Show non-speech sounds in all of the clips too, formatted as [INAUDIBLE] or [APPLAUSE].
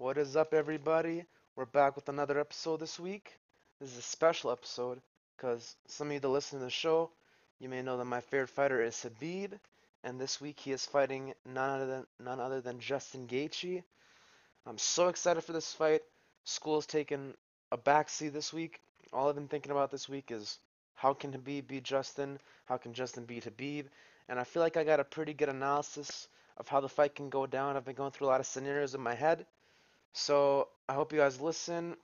What is up, everybody? We're back with another episode this week. This is a special episode because some of you that listen to the show, you may know that my favorite fighter is Habib, and this week he is fighting none other than none other than Justin Gaethje. I'm so excited for this fight. School's taken a backseat this week. All I've been thinking about this week is how can Habib beat Justin? How can Justin beat Habib? And I feel like I got a pretty good analysis of how the fight can go down. I've been going through a lot of scenarios in my head. So I hope you guys listen.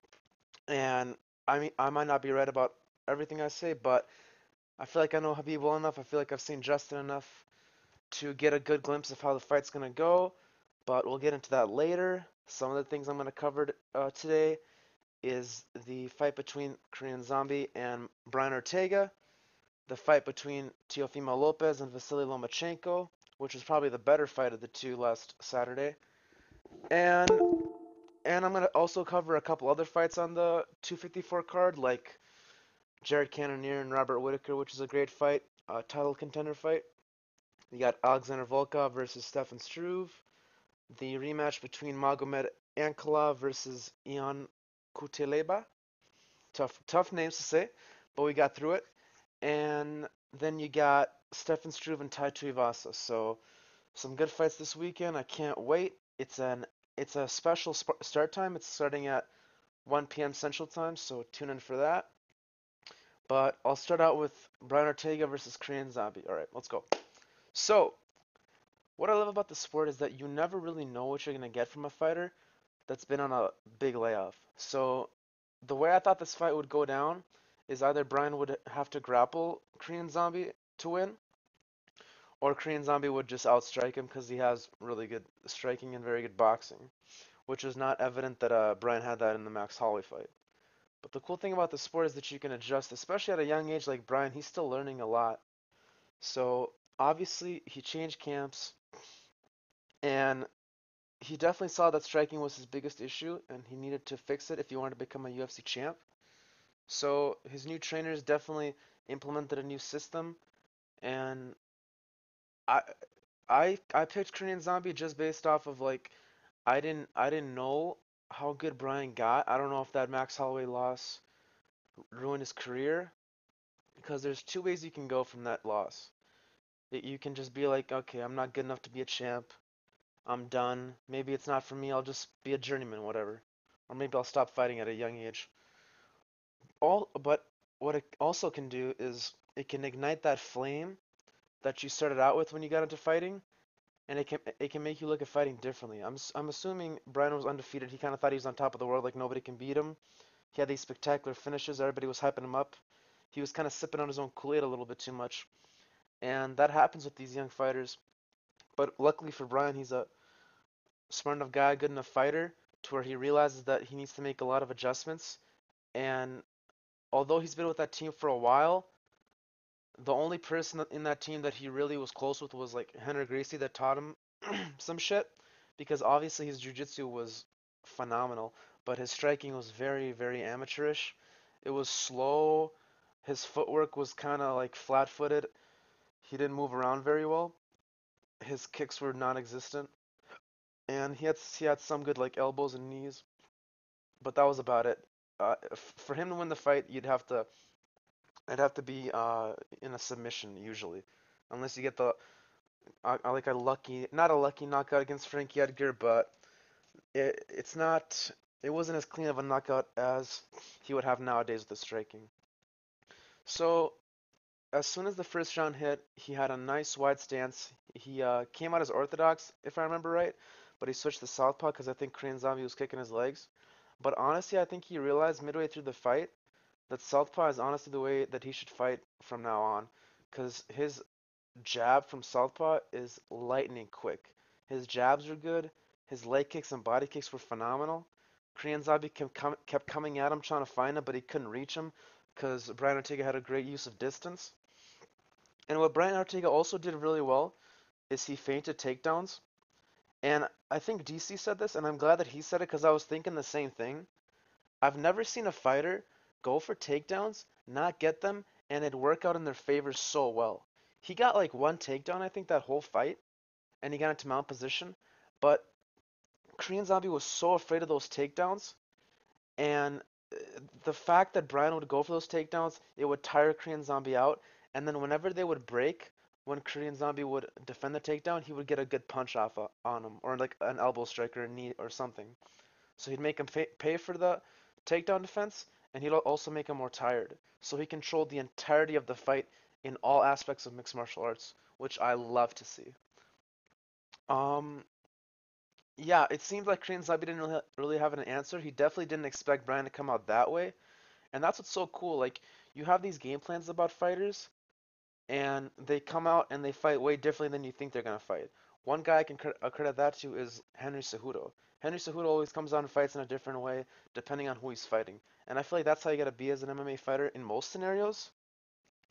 And I mean, I might not be right about everything I say, but I feel like I know Khabib well enough. I feel like I've seen Justin enough to get a good glimpse of how the fight's gonna go. But we'll get into that later. Some of the things I'm gonna cover uh, today is the fight between Korean Zombie and Brian Ortega, the fight between Teofimo Lopez and Vasily Lomachenko, which was probably the better fight of the two last Saturday. And and I'm gonna also cover a couple other fights on the 254 card, like Jared Cannonier and Robert Whitaker, which is a great fight, a title contender fight. You got Alexander Volkov versus Stefan Struve, the rematch between Magomed Ankalaev versus Ion Cutelaba. Tough, tough names to say, but we got through it. And then you got Stefan Struve and Tai Tuivasa. So some good fights this weekend. I can't wait. It's an it's a special sp- start time. It's starting at 1 p.m. Central Time, so tune in for that. But I'll start out with Brian Ortega versus Korean Zombie. All right, let's go. So, what I love about the sport is that you never really know what you're gonna get from a fighter that's been on a big layoff. So, the way I thought this fight would go down is either Brian would have to grapple Korean Zombie to win, or Korean Zombie would just outstrike him because he has really good striking and very good boxing, which was not evident that uh, Brian had that in the Max Holloway fight. But the cool thing about the sport is that you can adjust, especially at a young age like Brian. He's still learning a lot. So obviously he changed camps, and he definitely saw that striking was his biggest issue, and he needed to fix it if he wanted to become a UFC champ. So his new trainers definitely implemented a new system, and I I I picked Korean Zombie just based off of like I didn't I didn't know how good Brian got. I don't know if that Max Holloway loss ruined his career because there's two ways you can go from that loss. You can just be like, okay, I'm not good enough to be a champ. I'm done. Maybe it's not for me. I'll just be a journeyman, whatever. Or maybe I'll stop fighting at a young age. All, but what it also can do is it can ignite that flame that you started out with when you got into fighting, and it can it can make you look at fighting differently. I'm I'm assuming Brian was undefeated. He kind of thought he was on top of the world, like nobody can beat him. He had these spectacular finishes. Everybody was hyping him up. He was kind of sipping on his own Kool-Aid a little bit too much, and that happens with these young fighters. But luckily for Brian, he's a smart enough guy, good enough fighter, to where he realizes that he needs to make a lot of adjustments. And although he's been with that team for a while, the only person in that team that he really was close with was like Rener Gracie that taught him [CLEARS THROAT] some shit because obviously his jiu-jitsu was phenomenal, but his striking was very very amateurish. It was slow. His footwork was kind of like flat-footed. He didn't move around very well. His kicks were non-existent. And he had he had some good like elbows and knees, but that was about it. Uh, for him to win the fight, you'd have to It'd have to be uh, in a submission usually, unless you get the uh, like a lucky, not a lucky knockout against Frankie Edgar, but it it's not. It wasn't as clean of a knockout as he would have nowadays with the striking. So as soon as the first round hit, he had a nice wide stance. He uh, came out as orthodox, if I remember right, but he switched to southpaw because I think Korean Zombie was kicking his legs. But honestly, I think he realized midway through the fight that Southpaw is honestly the way that he should fight from now on, because his jab from Southpaw is lightning quick. His jabs are good. His leg kicks and body kicks were phenomenal. Korean Zombie kept coming at him trying to find him, but he couldn't reach him because Brian Ortega had a great use of distance. And what Brian Ortega also did really well is he feinted takedowns. And I think DC said this, and I'm glad that he said it because I was thinking the same thing. I've never seen a fighter go for takedowns, not get them, and it'd work out in their favor so well. He got like one takedown, I think, that whole fight, and he got into mount position. But Korean Zombie was so afraid of those takedowns, and uh, the fact that Brian would go for those takedowns, it would tire Korean Zombie out, and then whenever they would break, when Korean Zombie would defend the takedown, he would get a good punch off uh, on him, or like an elbow strike or a knee or something. So he'd make him pay for the takedown defense, and he'd also make him more tired. So he controlled the entirety of the fight in all aspects of mixed martial arts, which I love to see. Um, yeah, it seems like Korean Zombie didn't really, really have an answer. He definitely didn't expect Brian to come out that way, and that's what's so cool. Like you have these game plans about fighters, and they come out and they fight way differently than you think they're gonna fight. One guy I can credit that to is Henry Cejudo. Henry Cejudo always comes out and fights in a different way depending on who he's fighting, and I feel like that's how you gotta be as an MMA fighter in most scenarios,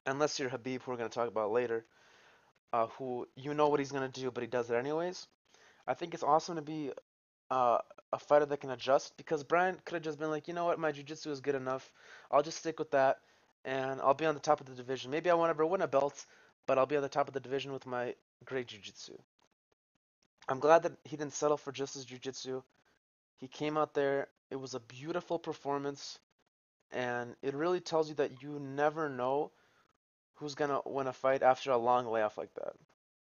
unless you're Habib, who we're gonna talk about later, uh, who you know what he's gonna do, but he does it anyways. I think it's awesome to be uh, a fighter that can adjust because Brian could have just been like, you know what, my jiu-jitsu is good enough. I'll just stick with that and I'll be on the top of the division. Maybe I won't ever win a belt, but I'll be on the top of the division with my great jiu-jitsu. I'm glad that he didn't settle for just his jiu-jitsu. He came out there. It was a beautiful performance, and it really tells you that you never know who's gonna win a fight after a long layoff like that.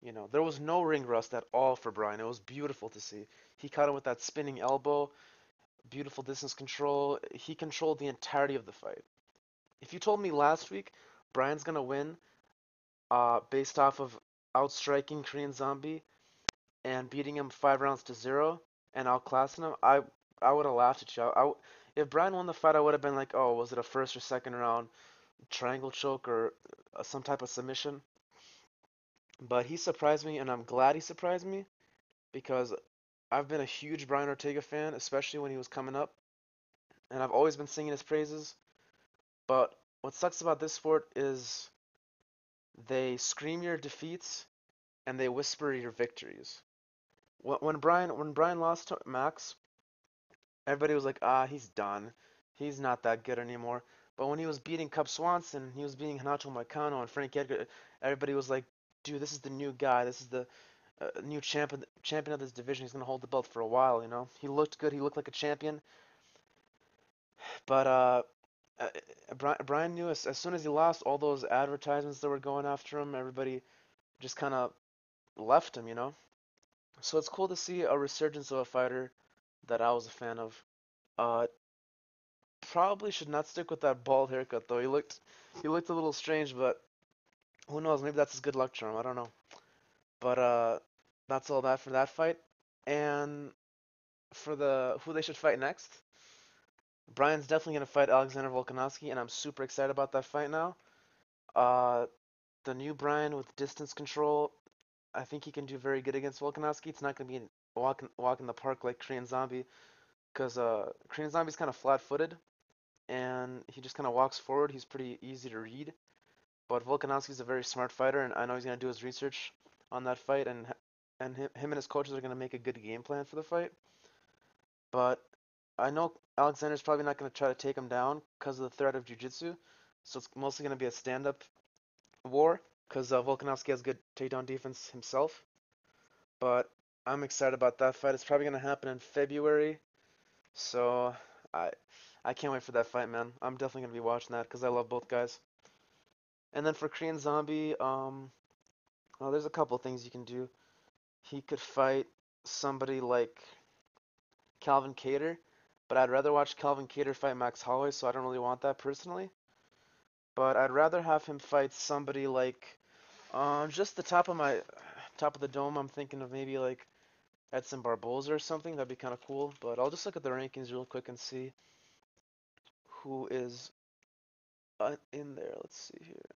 You know, there was no ring rust at all for Brian. It was beautiful to see. He caught him with that spinning elbow, beautiful distance control. He controlled the entirety of the fight. If you told me last week Brian's gonna win uh, based off of outstriking Korean Zombie and beating him five rounds to zero and outclassing him, I I would have laughed at you. I, I, if Brian won the fight, I would have been like, oh, was it a first or second round triangle choke or uh, some type of submission? But he surprised me, and I'm glad he surprised me because I've been a huge Brian Ortega fan, especially when he was coming up, and I've always been singing his praises. But what sucks about this sport is they scream your defeats and they whisper your victories. When Brian when Brian lost to Max, everybody was like, "Ah, he's done. He's not that good anymore." But when he was beating Cub Swanson, he was beating Renato Moicano and Frank Edgar, everybody was like, "Dude, this is the new guy. This is the uh, new champion champion of this division. He's gonna hold the belt for a while." You know, he looked good. He looked like a champion. But uh, uh, Brian knew as, as soon as he lost all those advertisements that were going after him, everybody just kind of left him, you know. So it's cool to see a resurgence of a fighter that I was a fan of. Uh, probably should not stick with that bald haircut though. He looked he looked a little strange, but who knows? Maybe that's his good luck charm. I don't know. But uh, that's all that for that fight. And for the who they should fight next, Brian's definitely to fight Alexander Volkanovski, and I'm super excited about that fight now. Uh, the new Brian with distance control, I think he can do very good against Volkanovski. It's not going to be a walk walk in the park like Korean Zombie, because uh, Korean Zombie's kind of flat-footed, and he just kind of walks forward. He's pretty easy to read. But Volkanovski's a very smart fighter, and I know he's going to do his research on that fight, and and him, him and his coaches are going to make a good game plan for the fight. But I know Alexander's probably not going to try to take him down because of the threat of jiu-jitsu, so it's mostly going to be a stand-up war because uh, Volkanovski has good takedown defense himself. But I'm excited about that fight. It's probably going to happen in February, so I I can't wait for that fight, man. I'm definitely going to be watching that because I love both guys. And then for Korean Zombie, um, well, there's a couple things you can do. He could fight somebody like Calvin Kattar but I'd rather watch Calvin Kattar fight Max Holloway, so I don't really want that personally. But I'd rather have him fight somebody like, um, just the top of my, top of the dome. I'm thinking of maybe like Edson Barboza or something. That'd be kind of cool. But I'll just look at the rankings real quick and see who is uh, in there. Let's see here.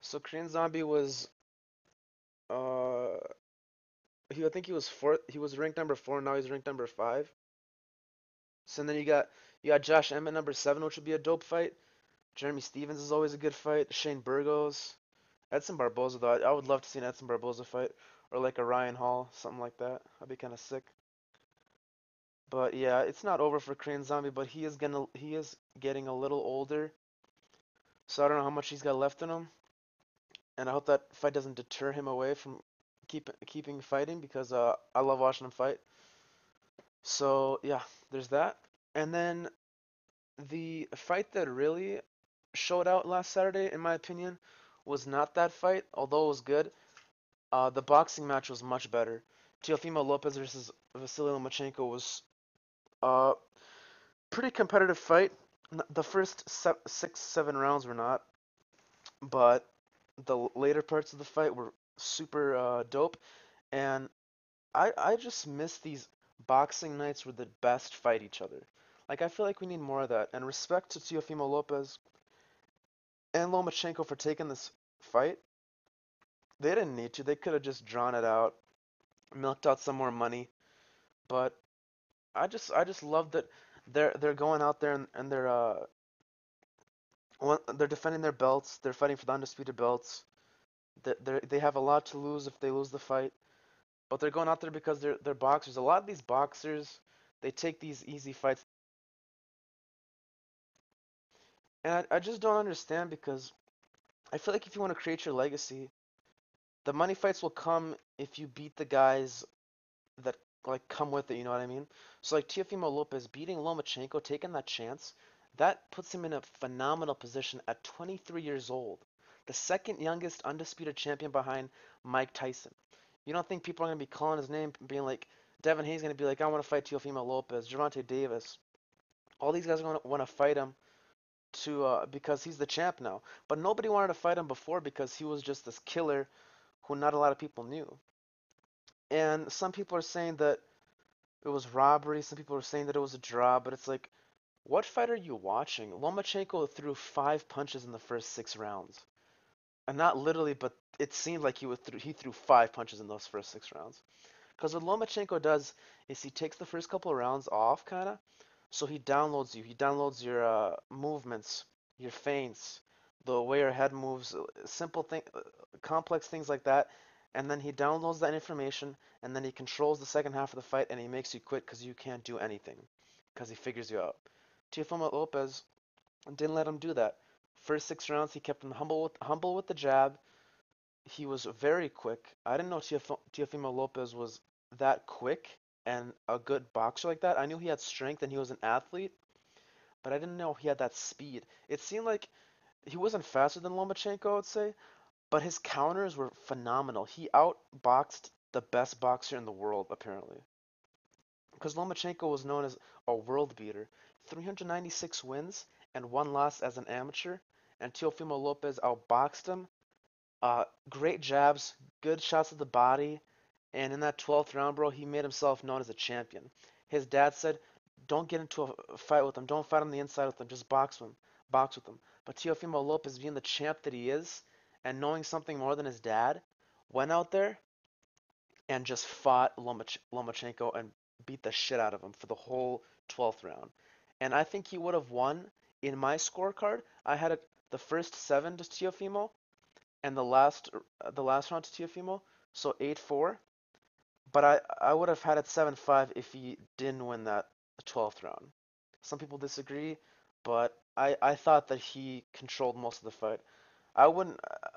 So Korean Zombie was, uh, he I think he was fourth. He was ranked number four. Now he's ranked number five. So then you got you got Josh Emmett number seven, which would be a dope fight. Jeremy Stephens is always a good fight. Shane Burgos, Edson Barboza though. I, I would love to see an Edson Barboza fight or like a Ryan Hall, something like that. I'd be kind of sick. But yeah, it's not over for Korean Zombie, but he is gonna he is getting a little older. So I don't know how much he's got left in him. And I hope that fight doesn't deter him away from keep keeping fighting because uh, I love watching him fight. So yeah, there's that. And then the fight that really showed out last Saturday, in my opinion, was not that fight, although it was good. Uh, the boxing match was much better. Teofimo Lopez versus Vasily Lomachenko was a uh, pretty competitive fight. The first se six, seven rounds were not, but the later parts of the fight were super uh, dope. And I I just miss these boxing nights where the best fight each other. Like I feel like we need more of that. And respect to Teofimo Lopez and Lomachenko for taking this fight. They didn't need to. They could have just drawn it out, milked out some more money. But I just I just love that they're they're going out there and, and they're uh they're defending their belts. They're fighting for the undisputed belts. They they have a lot to lose if they lose the fight, but they're going out there because they're they're boxers. A lot of these boxers they take these easy fights, and I, I just don't understand because I feel like if you want to create your legacy, the money fights will come if you beat the guys that like come with it. You know what I mean? So like Teofimo Lopez beating Lomachenko, taking that chance, that puts him in a phenomenal position at 23 years old, the second youngest undisputed champion behind Mike Tyson. You don't think people are gonna be calling his name, being like Devin Haney's gonna be like, I want to fight Teofimo Lopez, Gervonta Davis. All these guys are gonna want to fight him to uh, because he's the champ now. But nobody wanted to fight him before because he was just this killer who not a lot of people knew. And some people are saying that it was robbery. Some people are saying that it was a draw. But it's like, what fight are you watching? Lomachenko threw five punches in the first six rounds, and not literally, but it seemed like he was he threw five punches in those first six rounds. Because what Lomachenko does is he takes the first couple of rounds off, kind of, so he downloads you. He downloads your uh, movements, your feints, the way your head moves, uh, simple thing, uh, complex things like that, and then he downloads that information, and then he controls the second half of the fight, and he makes you quit because you can't do anything, because he figures you out. Teofimo Lopez didn't let him do that. First six rounds, he kept him humble with, humble with the jab. He was very quick. I didn't know Teofimo Lopez was that quick and a good boxer like that. I knew he had strength and he was an athlete, but I didn't know he had that speed. It seemed like he wasn't faster than Lomachenko, I would say, but his counters were phenomenal. He outboxed the best boxer in the world, apparently. Because Lomachenko was known as a world beater. 396 wins and one loss as an amateur, and Teofimo Lopez outboxed him. Uh, great jabs, good shots of the body, and in that 12th round, bro, he made himself known as a champion. His dad said, "Don't get into a fight with him. Don't fight on the inside with him. Just box with him. Box with him." But Teofimo Lopez, being the champ that he is, and knowing something more than his dad, went out there and just fought Lomach- Lomachenko and beat the shit out of him for the whole 12th round. And I think he would have won in my scorecard. I had the first seven to Teofimo, and the last uh, the last round to Teofimo, so eight four. But I I would have had it seven five if he didn't win that 12th round. Some people disagree, but I I thought that he controlled most of the fight. I wouldn't. Uh,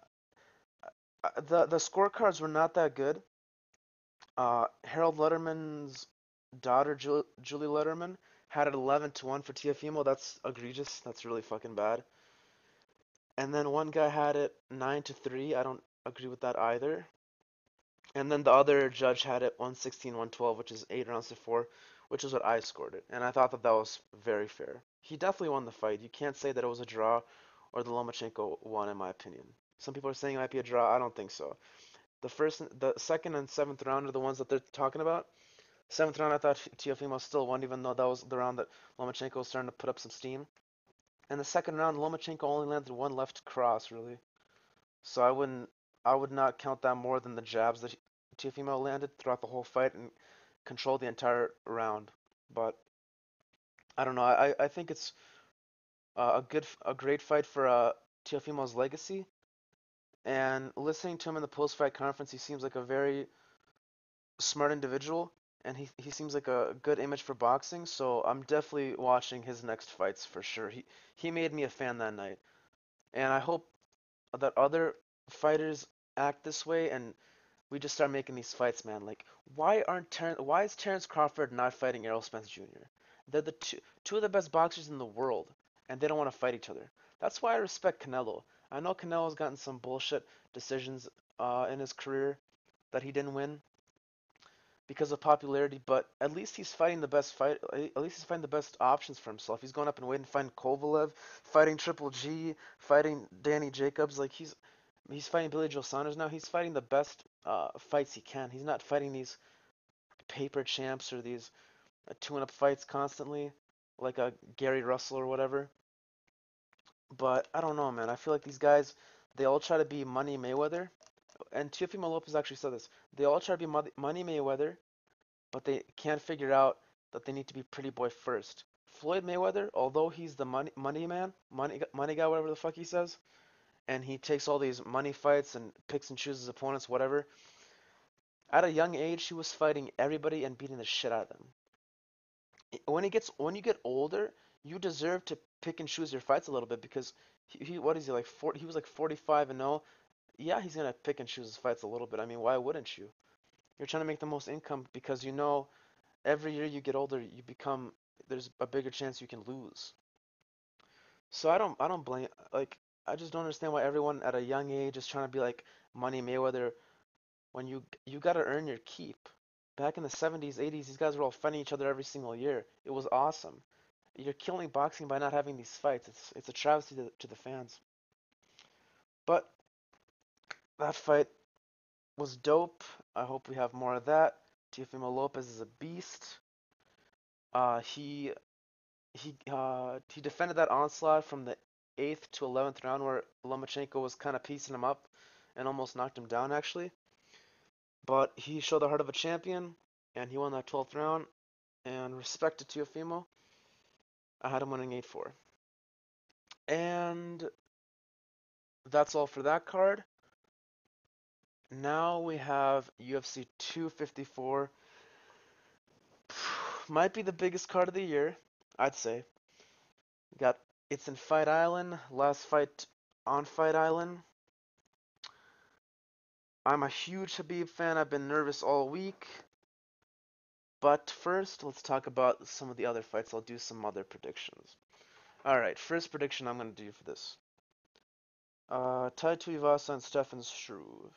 uh, the the scorecards were not that good. Uh, Harold Lederman's daughter, Julie, Lederman, had it 11 to 1 for Teofimo. That's egregious. That's really fucking bad. And then one guy had it 9 to 3. I don't agree with that either. And then the other judge had it 116 112, which is 8 rounds to 4, which is what I scored it. And I thought that that was very fair. He definitely won the fight. You can't say that it was a draw or the Lomachenko won, in my opinion. Some people are saying it might be a draw. I don't think so. The first, the second, and seventh round are the ones that they're talking about. Seventh round, I thought Teofimo still won, even though that was the round that Lomachenko was starting to put up some steam. And the second round, Lomachenko only landed one left cross, really. So I wouldn't, I would not count that more than the jabs that Teofimo landed throughout the whole fight and controlled the entire round. But I don't know. I, I think it's uh, a good, a great fight for uh, Teofimo's legacy. And listening to him in the post-fight conference, he seems like a very smart individual, and he he seems like a good image for boxing. So I'm definitely watching his next fights for sure. He he made me a fan that night, and I hope that other fighters act this way and we just start making these fights, man. Like, why aren't Ter- why is Terrence Crawford not fighting Errol Spence Jr.? They're the two two of the best boxers in the world, and they don't want to fight each other. That's why I respect Canelo. I know Canelo's gotten some bullshit decisions uh, in his career that he didn't win because of popularity, but at least he's fighting the best fight. At least he's fighting the best options for himself. He's going up and waiting, fighting Kovalev, fighting Triple G, fighting Danny Jacobs. Like he's he's fighting Billy Joe Saunders now. He's fighting the best uh, fights he can. He's not fighting these paper champs or these uh, two up fights constantly, like a Gary Russell or whatever. But I don't know, man. I feel like these guys, they all try to be Money Mayweather, and Teofimo Lopez actually said this. They all try to be Money Mayweather, but they can't figure out that they need to be Pretty Boy first. Floyd Mayweather, although he's the money money man, money money guy, whatever the fuck he says, and he takes all these money fights and picks and chooses opponents, whatever. At a young age, he was fighting everybody and beating the shit out of them. When he gets when you get older, you deserve to pick and choose your fights a little bit because he, he what is he like 40, he was like 45 and 0 yeah, he's gonna pick and choose his fights a little bit. I mean, why wouldn't you? You're trying to make the most income because you know every year you get older, you become there's a bigger chance you can lose. So I don't I don't blame like I just don't understand why everyone at a young age is trying to be like Money Mayweather when you you got to earn your keep. Back in the 70s, 80s, these guys were all fighting each other every single year. It was awesome. You're killing boxing by not having these fights. It's it's a travesty to, to the fans. But that fight was dope. I hope we have more of that. Teofimo Lopez is a beast. Uh, he he uh, he defended that onslaught from the eighth to eleventh round where Lomachenko was kind of piecing him up and almost knocked him down actually. But he showed the heart of a champion and he won that twelfth round. And respect to Teofimo, I had him winning eight four. And that's all for that card. Now we have UFC 254. [SIGHS] Might be the biggest card of the year, I'd say. got it's in Fight Island. Last fight on Fight Island. I'm a huge Habib fan. I've been nervous all week. But first, let's talk about some of the other fights. I'll do some other predictions. Alright, first prediction I'm going to do for this. Uh, Tai Tuivasa and Stefan Struve.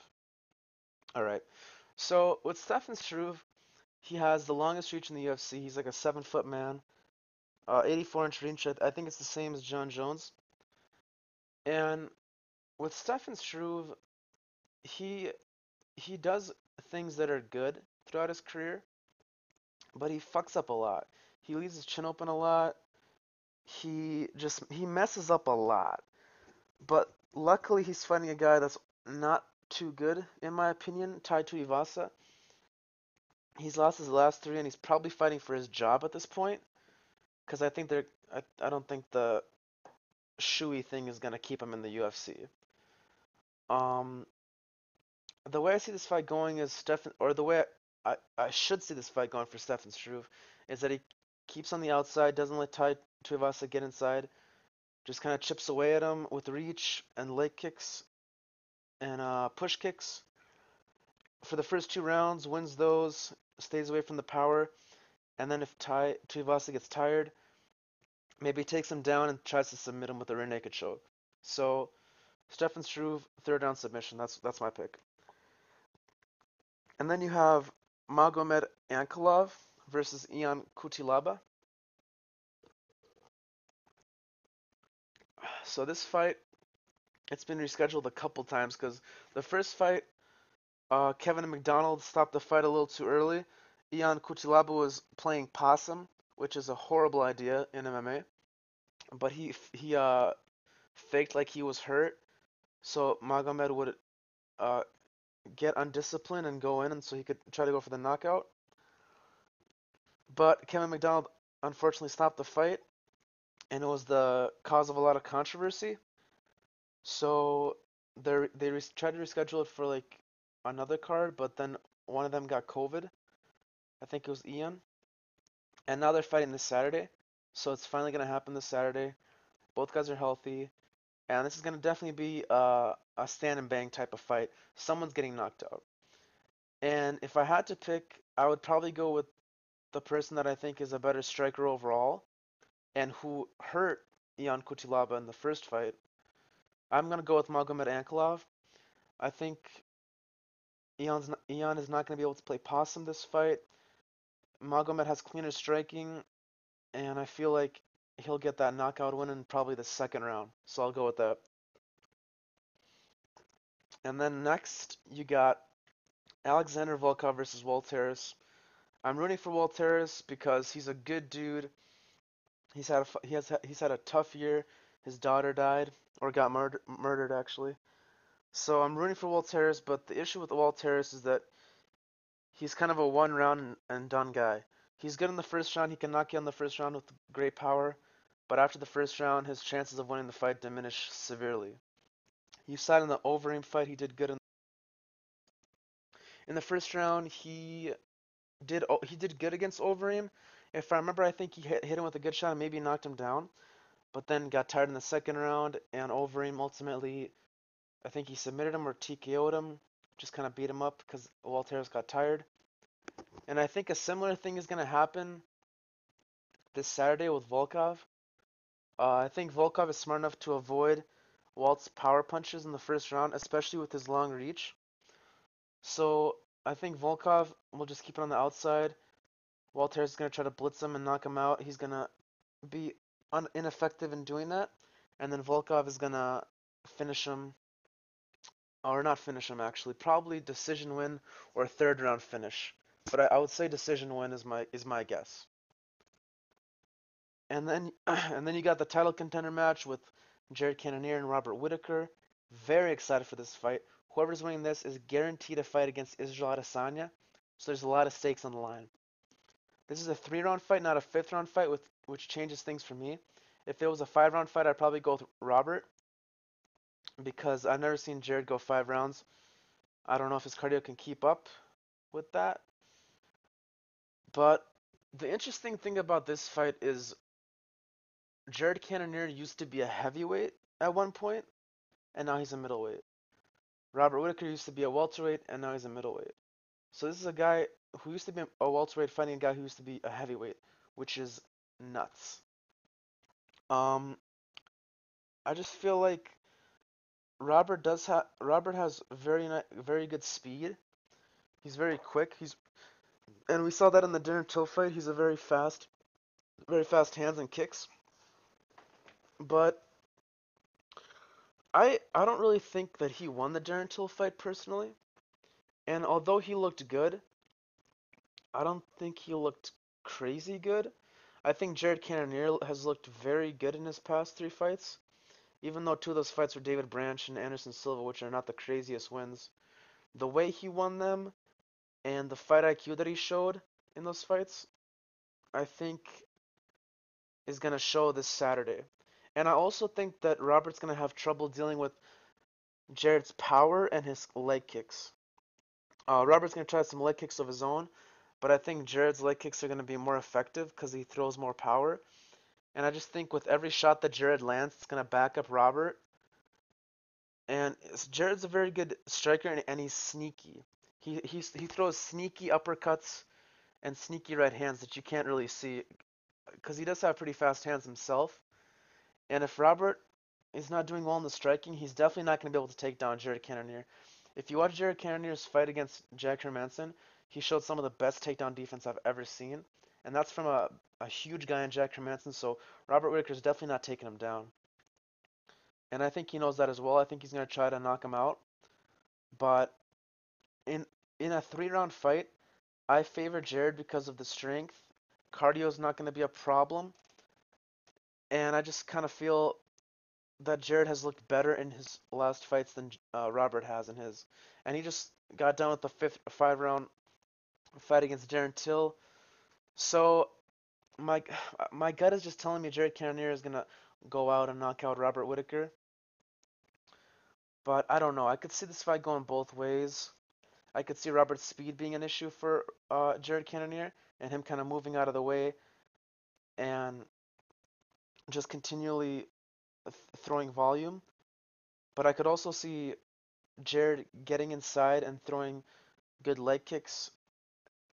All right. So with Stefan Struve, he has the longest reach in the UFC. He's like a seven foot man, uh, 84 inch reach. I think it's the same as Jon Jones. And with Stefan Struve, he he does things that are good throughout his career, but he fucks up a lot. He leaves his chin open a lot. He just he messes up a lot. But luckily, he's fighting a guy that's not too good, in my opinion, Tai Tuivasa. He's lost his last three, and he's probably fighting for his job at this point. Because I think they're, I, I don't think the shoey thing is gonna keep him in the UFC. Um, the way I see this fight going is Stefan, or the way I, I should see this fight going for Stefan Struve, is that he keeps on the outside, doesn't let Tai Tuivasa get inside, just kind of chips away at him with reach and leg kicks, and uh, push kicks for the first two rounds, wins those, stays away from the power, and then if Tai Tuivasa gets tired, maybe takes him down and tries to submit him with a rear naked choke. So Stefan Struve, third round submission. That's that's my pick. And then you have Magomed Ankalaev versus Ian Cutelaba. [SIGHS] So this fight it's been rescheduled a couple times because the first fight, uh, Kevin MacDonald stopped the fight a little too early. Ian Cutelaba was playing possum, which is a horrible idea in MMA. But he he uh faked like he was hurt, so Magomed would uh get undisciplined and go in, and so he could try to go for the knockout. But Kevin MacDonald unfortunately stopped the fight, and it was the cause of a lot of controversy. So they they tried to reschedule it for like another card, but then one of them got COVID. I think it was Ian. And now they're fighting this Saturday. So it's finally gonna happen this Saturday. Both guys are healthy, and this is gonna definitely be uh, a stand and bang type of fight. Someone's getting knocked out. And if I had to pick, I would probably go with the person that I think is a better striker overall and who hurt Ion Cutelaba in the first fight. I'm gonna go with Magomed Ankalaev. I think Ion's not, Ion is not gonna be able to play possum this fight. Magomed has cleaner striking, and I feel like he'll get that knockout win in probably the second round. So I'll go with that. And then next, you got Alexander Volkov versus Walt Harris. I'm rooting for Walt Harris because he's a good dude. He's had a, he has he's had a tough year. His daughter died or got murdered murdered actually. So I'm rooting for Walt Harris, but the issue with Walt Harris is that he's kind of a one round and done guy. He's good in the first round. He can knock you on the first round with great power, but after the first round, his chances of winning the fight diminish severely. You saw in the Overeem fight, he did good in. In the first round, he did he did good against Overeem. If I remember, I think he hit, hit him with a good shot and maybe knocked him down, but then got tired in the second round, and Overeem ultimately, I think he submitted him or TKO'd him, just kind of beat him up because Walt Harris got tired. And I think a similar thing is going to happen this Saturday with Volkov. Uh, I think Volkov is smart enough to avoid Walt's power punches in the first round, especially with his long reach. So I think Volkov will just keep it on the outside. Walter is going to try to blitz him and knock him out. He's going to be un- ineffective in doing that. And then Volkov is going to finish him, or not finish him actually, probably decision win or third round finish. But I, I would say decision win is my is my guess. And then [CLEARS THROAT] and then you got the title contender match with Jared Cannonier and Robert Whitaker. Very excited for this fight. Whoever's winning this is guaranteed a fight against Israel Adesanya. So there's a lot of stakes on the line. This is a three round fight, not a fifth round fight, with which changes things for me. If it was a five round fight, I'd probably go with Robert because I've never seen Jared go five rounds. I don't know if his cardio can keep up with that. But the interesting thing about this fight is Jared Cannonier used to be a heavyweight at one point, and now he's a middleweight. Robert Whitaker used to be a welterweight, and now he's a middleweight. So this is a guy who used to be a welterweight fighting a guy who used to be a heavyweight, which is nuts. Um, I just feel like Robert does have Robert has very very good speed. He's very quick. He's and we saw that in the Darren Till fight. He's a very fast, very fast hands and kicks. But I I don't really think that he won the Darren Till fight personally. And although he looked good, I don't think he looked crazy good. I think Jared Cannonier has looked very good in his past three fights. Even though two of those fights were David Branch and Anderson Silva, which are not the craziest wins. The way he won them and the fight IQ that he showed in those fights, I think is going to show this Saturday. And I also think that Robert's going to have trouble dealing with Jared's power and his leg kicks. Uh, Robert's going to try some leg kicks of his own, but I think Jared's leg kicks are going to be more effective because he throws more power. And I just think with every shot that Jared lands, it's going to back up Robert. And Jared's a very good striker and, and he's sneaky. He he's, he throws sneaky uppercuts and sneaky right hands that you can't really see because he does have pretty fast hands himself. And if Robert is not doing well in the striking, he's definitely not going to be able to take down Jared Cannonier. If you watch Jared Cannonier's fight against Jack Hermansson, he showed some of the best takedown defense I've ever seen. And that's from a, a huge guy in Jack Hermansson, so Robert Whitaker's definitely not taking him down. And I think he knows that as well. I think he's going to try to knock him out. But in in a three round fight, I favor Jared because of the strength. Cardio is not going to be a problem. And I just kind of feel that Jared has looked better in his last fights than uh, Robert has in his. And he just got done with the fifth five round fight against Darren Till. So my my gut is just telling me Jared Cannonier is gonna go out and knock out Robert Whitaker. But I don't know. I could see this fight going both ways. I could see Robert's speed being an issue for uh, Jared Cannonier and him kind of moving out of the way and just continually th- throwing volume. But I could also see Jared getting inside and throwing good leg kicks,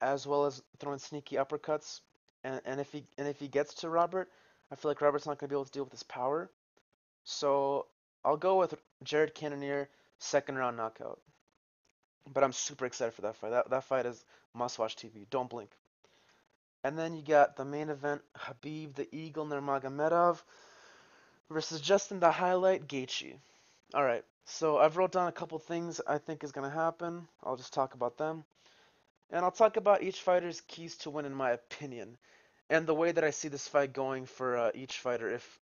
as well as throwing sneaky uppercuts. And and if he and if he gets to Robert, I feel like Robert's not gonna be able to deal with his power. So I'll go with Jared Cannonier second round knockout. But I'm super excited for that fight. That that fight is must watch TV. Don't blink. And then you got the main event: Habib the Eagle Nurmagomedov versus Justin the Highlight Gaethje. All right. So I've wrote down a couple things I think is gonna happen. I'll just talk about them, and I'll talk about each fighter's keys to win in my opinion, and the way that I see this fight going for uh, each fighter if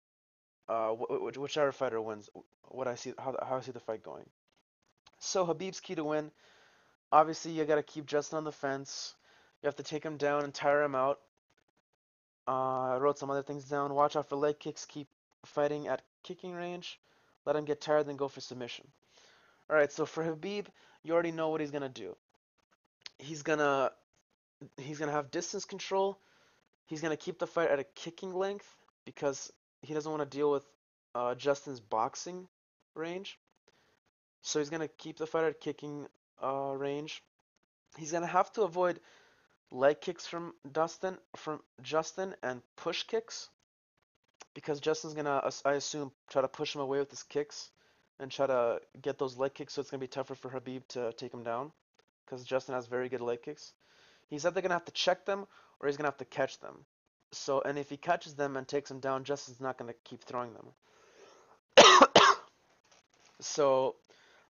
uh, wh- whichever fighter wins. What I see how how I see the fight going. So Habib's key to win Obviously, you got to keep Justin on the fence. You have to take him down and tire him out. Uh, I wrote some other things down. Watch out for leg kicks. Keep fighting at kicking range. Let him get tired, then go for submission. All right, so for Habib, you already know what he's gonna do. He's gonna he's gonna have distance control. He's gonna keep the fight at a kicking length because he doesn't want to deal with uh, Justin's boxing range. So he's gonna keep the fight at kicking uh, range. He's gonna have to avoid leg kicks from Dustin, from Justin, and push kicks because Justin's gonna, I assume, try to push him away with his kicks and try to get those leg kicks. So it's gonna be tougher for Habib to take him down because Justin has very good leg kicks. He said they're gonna have to check them or he's gonna have to catch them. So, and if he catches them and takes them down, Justin's not gonna keep throwing them. [COUGHS] so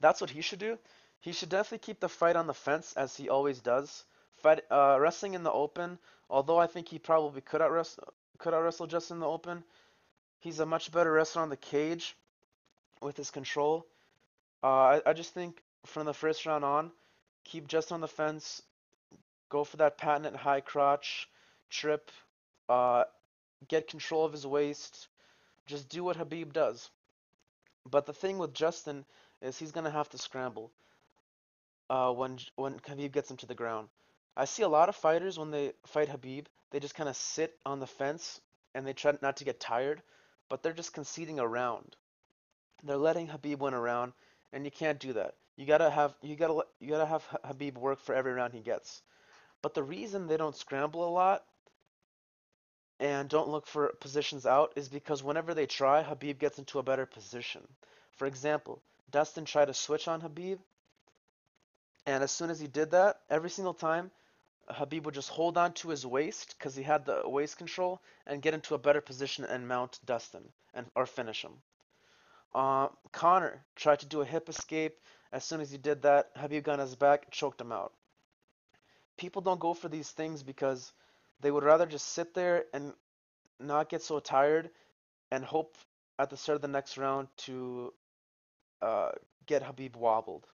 that's what he should do. He should definitely keep the fight on the fence as he always does. Fight, uh, wrestling in the open, although I think he probably could out wrestle, could out wrestle just in the open. He's a much better wrestler on the cage with his control. Uh, I, I just think from the first round on, keep just on the fence, go for that patented high crotch, trip, uh, get control of his waist, just do what Habib does. But the thing with Justin is he's gonna have to scramble uh, when when Khabib gets him to the ground. I see a lot of fighters when they fight Khabib, they just kind of sit on the fence and they try not to get tired, but they're just conceding a round. They're letting Khabib win a round, and you can't do that. You gotta have you gotta you gotta have Khabib work for every round he gets. But the reason they don't scramble a lot and don't look for positions out is because whenever they try, Khabib gets into a better position. For example, Dustin tried to switch on Habib. and as soon as he did that, every single time, Habib would just hold on to his waist because he had the waist control and get into a better position and mount Dustin and or finish him. Uh, Conor tried to do a hip escape. As soon as he did that, Habib got on his back, choked him out. People don't go for these things because they would rather just sit there and not get so tired and hope at the start of the next round to uh, get Khabib wobbled.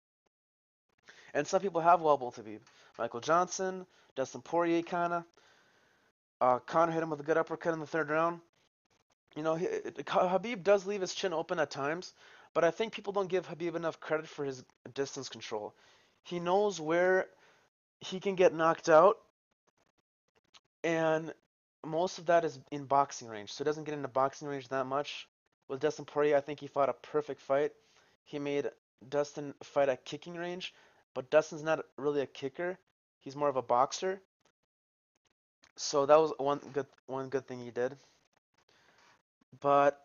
And some people have wobbled Habib. Michael Johnson, Dustin Poirier, kinda. Uh, Conor hit him with a good uppercut in the third round. You know, he, Khabib does leave his chin open at times, but I think people don't give Habib enough credit for his distance control. He knows where he can get knocked out, and most of that is in boxing range. So he doesn't get into boxing range that much. With Dustin Poirier, I think he fought a perfect fight. He made Dustin fight at kicking range, but Dustin's not really a kicker. He's more of a boxer. So that was one good one good thing he did. But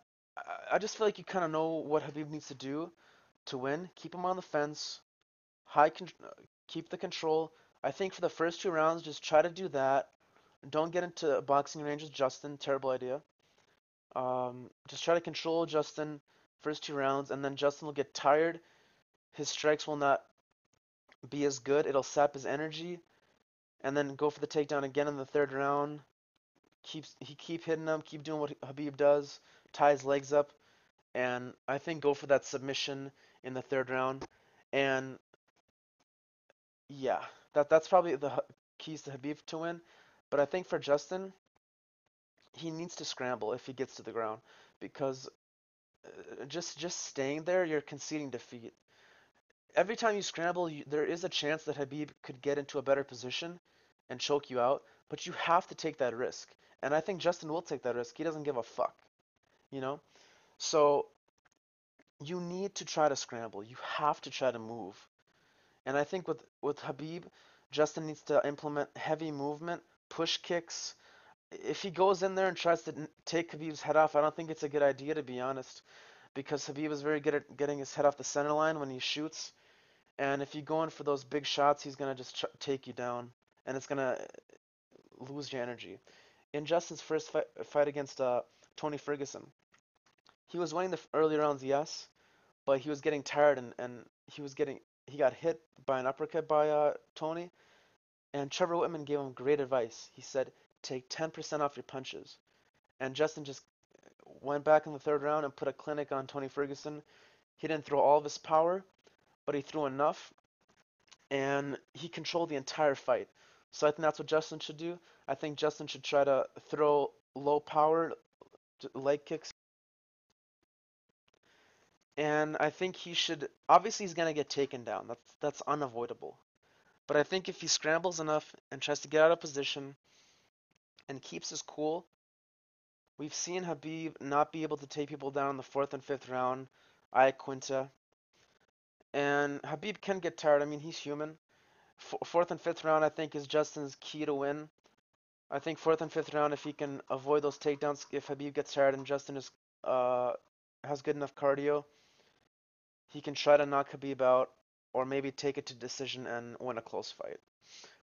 I just feel like you kind of know what Khabib needs to do to win. Keep him on the fence. High con- keep the control. I think for the first two rounds, just try to do that. Don't get into boxing range with Justin. Terrible idea. Um, just try to control Justin first two rounds, and then Justin will get tired. His strikes will not be as good. It'll sap his energy, and then go for the takedown again in the third round. Keeps he keep hitting him, keep doing what Habib does, tie his legs up, and I think go for that submission in the third round. And yeah, that that's probably the keys to Habib to win. But I think for Justin, he needs to scramble if he gets to the ground because Uh, just just staying there, you're conceding defeat every time you scramble, you, there is a chance that Habib could get into a better position and choke you out, but you have to take that risk. And I think Justin will take that risk. He doesn't give a fuck, you know? So you need to try to scramble. You have to try to move. And I think with with Habib, Justin needs to implement heavy movement, push kicks. If he goes in there and tries to take Habib's head off, I don't think it's a good idea to be honest, because Habib is very good at getting his head off the center line when he shoots. And if you go in for those big shots, he's gonna just take you down, and it's gonna lose your energy. In Justin's first fight, fight against uh, Tony Ferguson, he was winning the early rounds, yes, but he was getting tired and, and he was getting he got hit by an uppercut by uh, Tony, and Trevor Wittman gave him great advice. He said, "Take 10% off your punches," and Justin just went back in the third round and put a clinic on Tony Ferguson. He didn't throw all of his power, but he threw enough, and he controlled the entire fight. So I think that's what Justin should do. I think Justin should try to throw low power leg kicks and I think he should obviously he's gonna get taken down. That's that's unavoidable. But I think if he scrambles enough and tries to get out of position and keeps his cool, we've seen Khabib not be able to take people down in the fourth and fifth round. Iaquinta. And Khabib can get tired. I mean, he's human. F fourth and fifth round, I think, is Justin's key to win. I think fourth and fifth round, if he can avoid those takedowns, if Khabib gets tired and Justin is uh, has good enough cardio, he can try to knock Khabib out or maybe take it to decision and win a close fight.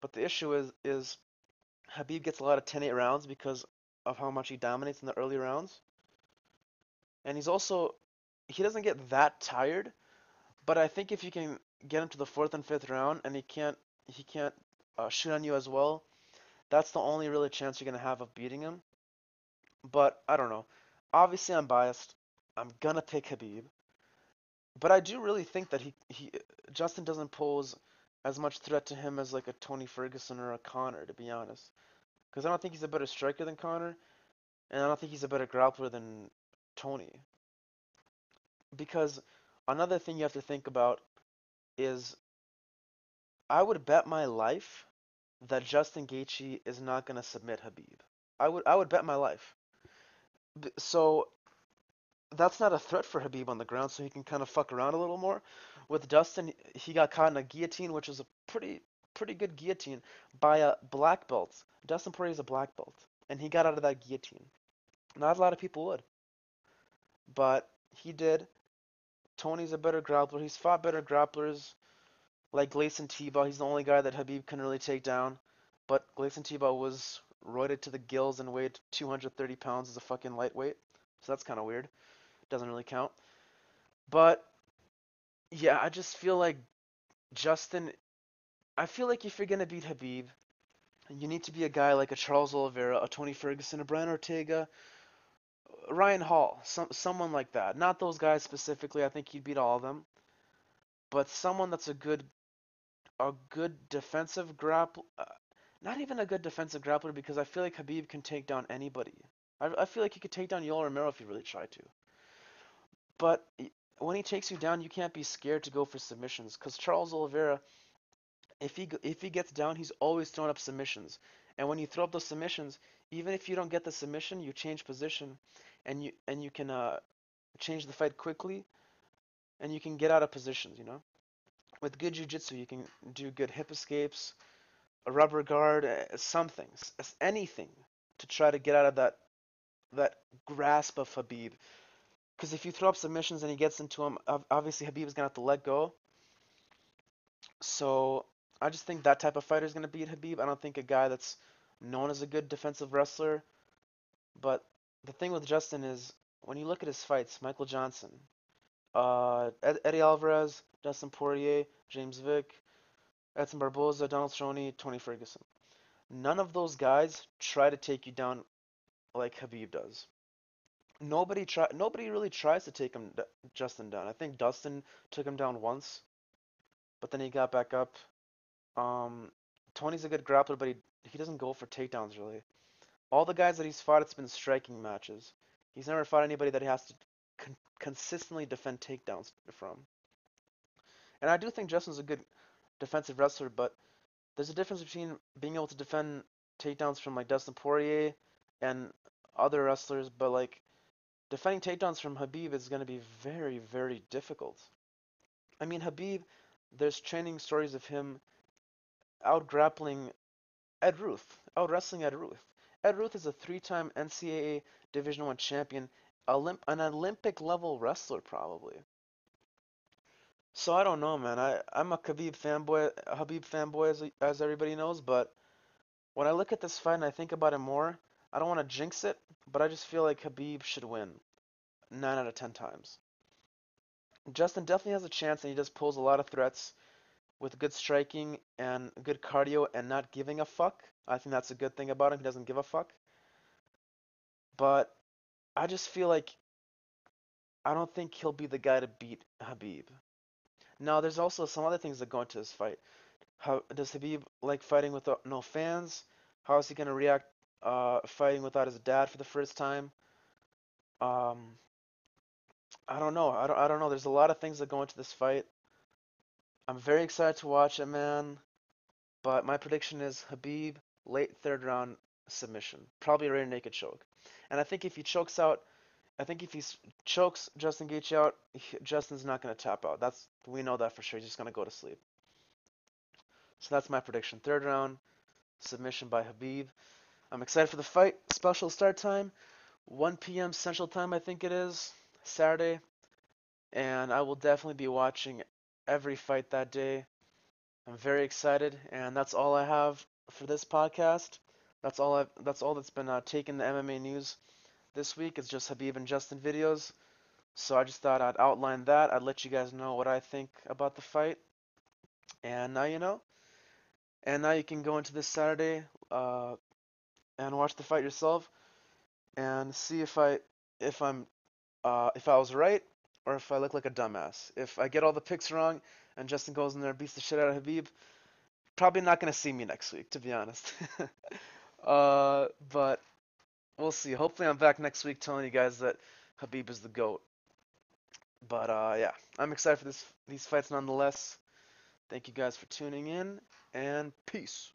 But the issue is is Khabib gets a lot of 10-8 rounds because of how much he dominates in the early rounds. And he's also he doesn't get that tired, but I think if you can get him to the fourth and fifth round and he can't he can't uh, shoot on you as well, that's the only really chance you're gonna have of beating him. But I don't know. Obviously, I'm biased. I'm gonna pick Khabib. But I do really think that he he Justin doesn't pose as much threat to him as like a Tony Ferguson or a Conor, to be honest. Because I don't think he's a better striker than Conor, and I don't think he's a better grappler than Tony. Because another thing you have to think about is I would bet my life that Justin Gaethje is not going to submit Khabib. I would I would bet my life. So that's not a threat for Khabib on the ground, so he can kind of fuck around a little more. With Dustin, he got caught in a guillotine, which was a pretty pretty good guillotine by a black belt. Dustin Poirier is a black belt, and he got out of that guillotine. Not a lot of people would, but he did. Tony's a better grappler. He's fought better grapplers, like Gleison Tibau. He's the only guy that Khabib can really take down. But Gleison Tibau was roided to the gills and weighed 230 pounds as a fucking lightweight. So that's kind of weird doesn't really count. But yeah, I just feel like Justin. I feel like if you're gonna beat Khabib, you need to be a guy like a Charles Oliveira, a Tony Ferguson, a Brian Ortega, Ryan Hall, some someone like that. Not those guys specifically. I think he'd beat all of them, but someone that's a good, a good defensive grappler. Uh, not even a good defensive grappler because I feel like Khabib can take down anybody. I, I feel like he could take down Yoel Romero if he really tried to. But when he takes you down, you can't be scared to go for submissions because Charles Oliveira, if he if he gets down, he's always throwing up submissions. And when you throw up those submissions, even if you don't get the submission, you change position, and you and you can uh, change the fight quickly, and you can get out of positions. You know, with good jiu-jitsu, you can do good hip escapes, a rubber guard, uh, something, anything to try to get out of that that grasp of Khabib. Because if you throw up submissions and he gets into him, obviously Khabib is gonna have to let go. So I just think that type of fighter is gonna beat Khabib. I don't think a guy that's known as a good defensive wrestler. But the thing with Justin is when you look at his fights, Michael Johnson, uh, Eddie Alvarez, Dustin Poirier, James Vick, Edson Barboza, Donald Cerrone, Tony Ferguson. None of those guys try to take you down like Khabib does nobody try nobody really tries to take him Justin down. I think Dustin took him down once, but then he got back up. Um, Tony's a good grappler, but he he doesn't go for takedowns really. All the guys that he's fought, it's been striking matches. He's never fought anybody that he has to con- consistently defend takedowns from. And I do think Justin's a good defensive wrestler, but there's a difference between being able to defend takedowns from like Dustin Poirier and other wrestlers, but like defending takedowns from Khabib is going to be very, very difficult. I mean, Habib there's training stories of him out grappling Ed Ruth, out wrestling Ed Ruth. Ed Ruth is a three-time NCAA Division One champion, Olymp- an Olympic level wrestler probably. So I don't know, man. I I'm a Khabib fanboy, a Khabib fanboy as as everybody knows, but when I look at this fight and I think about it more, I don't want to jinx it, but I just feel like Khabib should win nine out of ten times. Justin definitely has a chance, and he just pulls a lot of threats with good striking and good cardio and not giving a fuck. I think that's a good thing about him. He doesn't give a fuck. But I just feel like I don't think he'll be the guy to beat Khabib. Now, there's also some other things that go into this fight. How does Khabib like fighting with uh, no fans? How is he gonna react uh, fighting without his dad for the first time? Um, I don't know. I don't, I don't know. There's a lot of things that go into this fight. I'm very excited to watch it, man. But my prediction is Khabib, late third round submission, probably a rear naked choke. And I think if he chokes out, I think if he chokes Justin Gaethje out, he, Justin's not going to tap out. That's we know that for sure. He's just going to go to sleep. So that's my prediction. Third round submission by Khabib. I'm excited for the fight. Special start time, 1 p.m. Central Time, I think it is. Saturday, and I will definitely be watching every fight that day. I'm very excited, and that's all I have for this podcast. That's all I've, that's all that's been uh, taking the MMA news this week. It's just Khabib and Justin videos. So I just thought I'd outline that. I'd let you guys know what I think about the fight, and now you know. And now you can go into this Saturday uh, and watch the fight yourself, and see if I if I'm uh, if I was right or if I look like a dumbass. If I get all the picks wrong and Justin goes in there and beats the shit out of Khabib, probably not to see me next week, to be honest. [LAUGHS] uh, but we'll see. Hopefully, I'm back next week telling you guys that Khabib is the GOAT. But uh, yeah, I'm excited for this these fights nonetheless. Thank you guys for tuning in, and peace.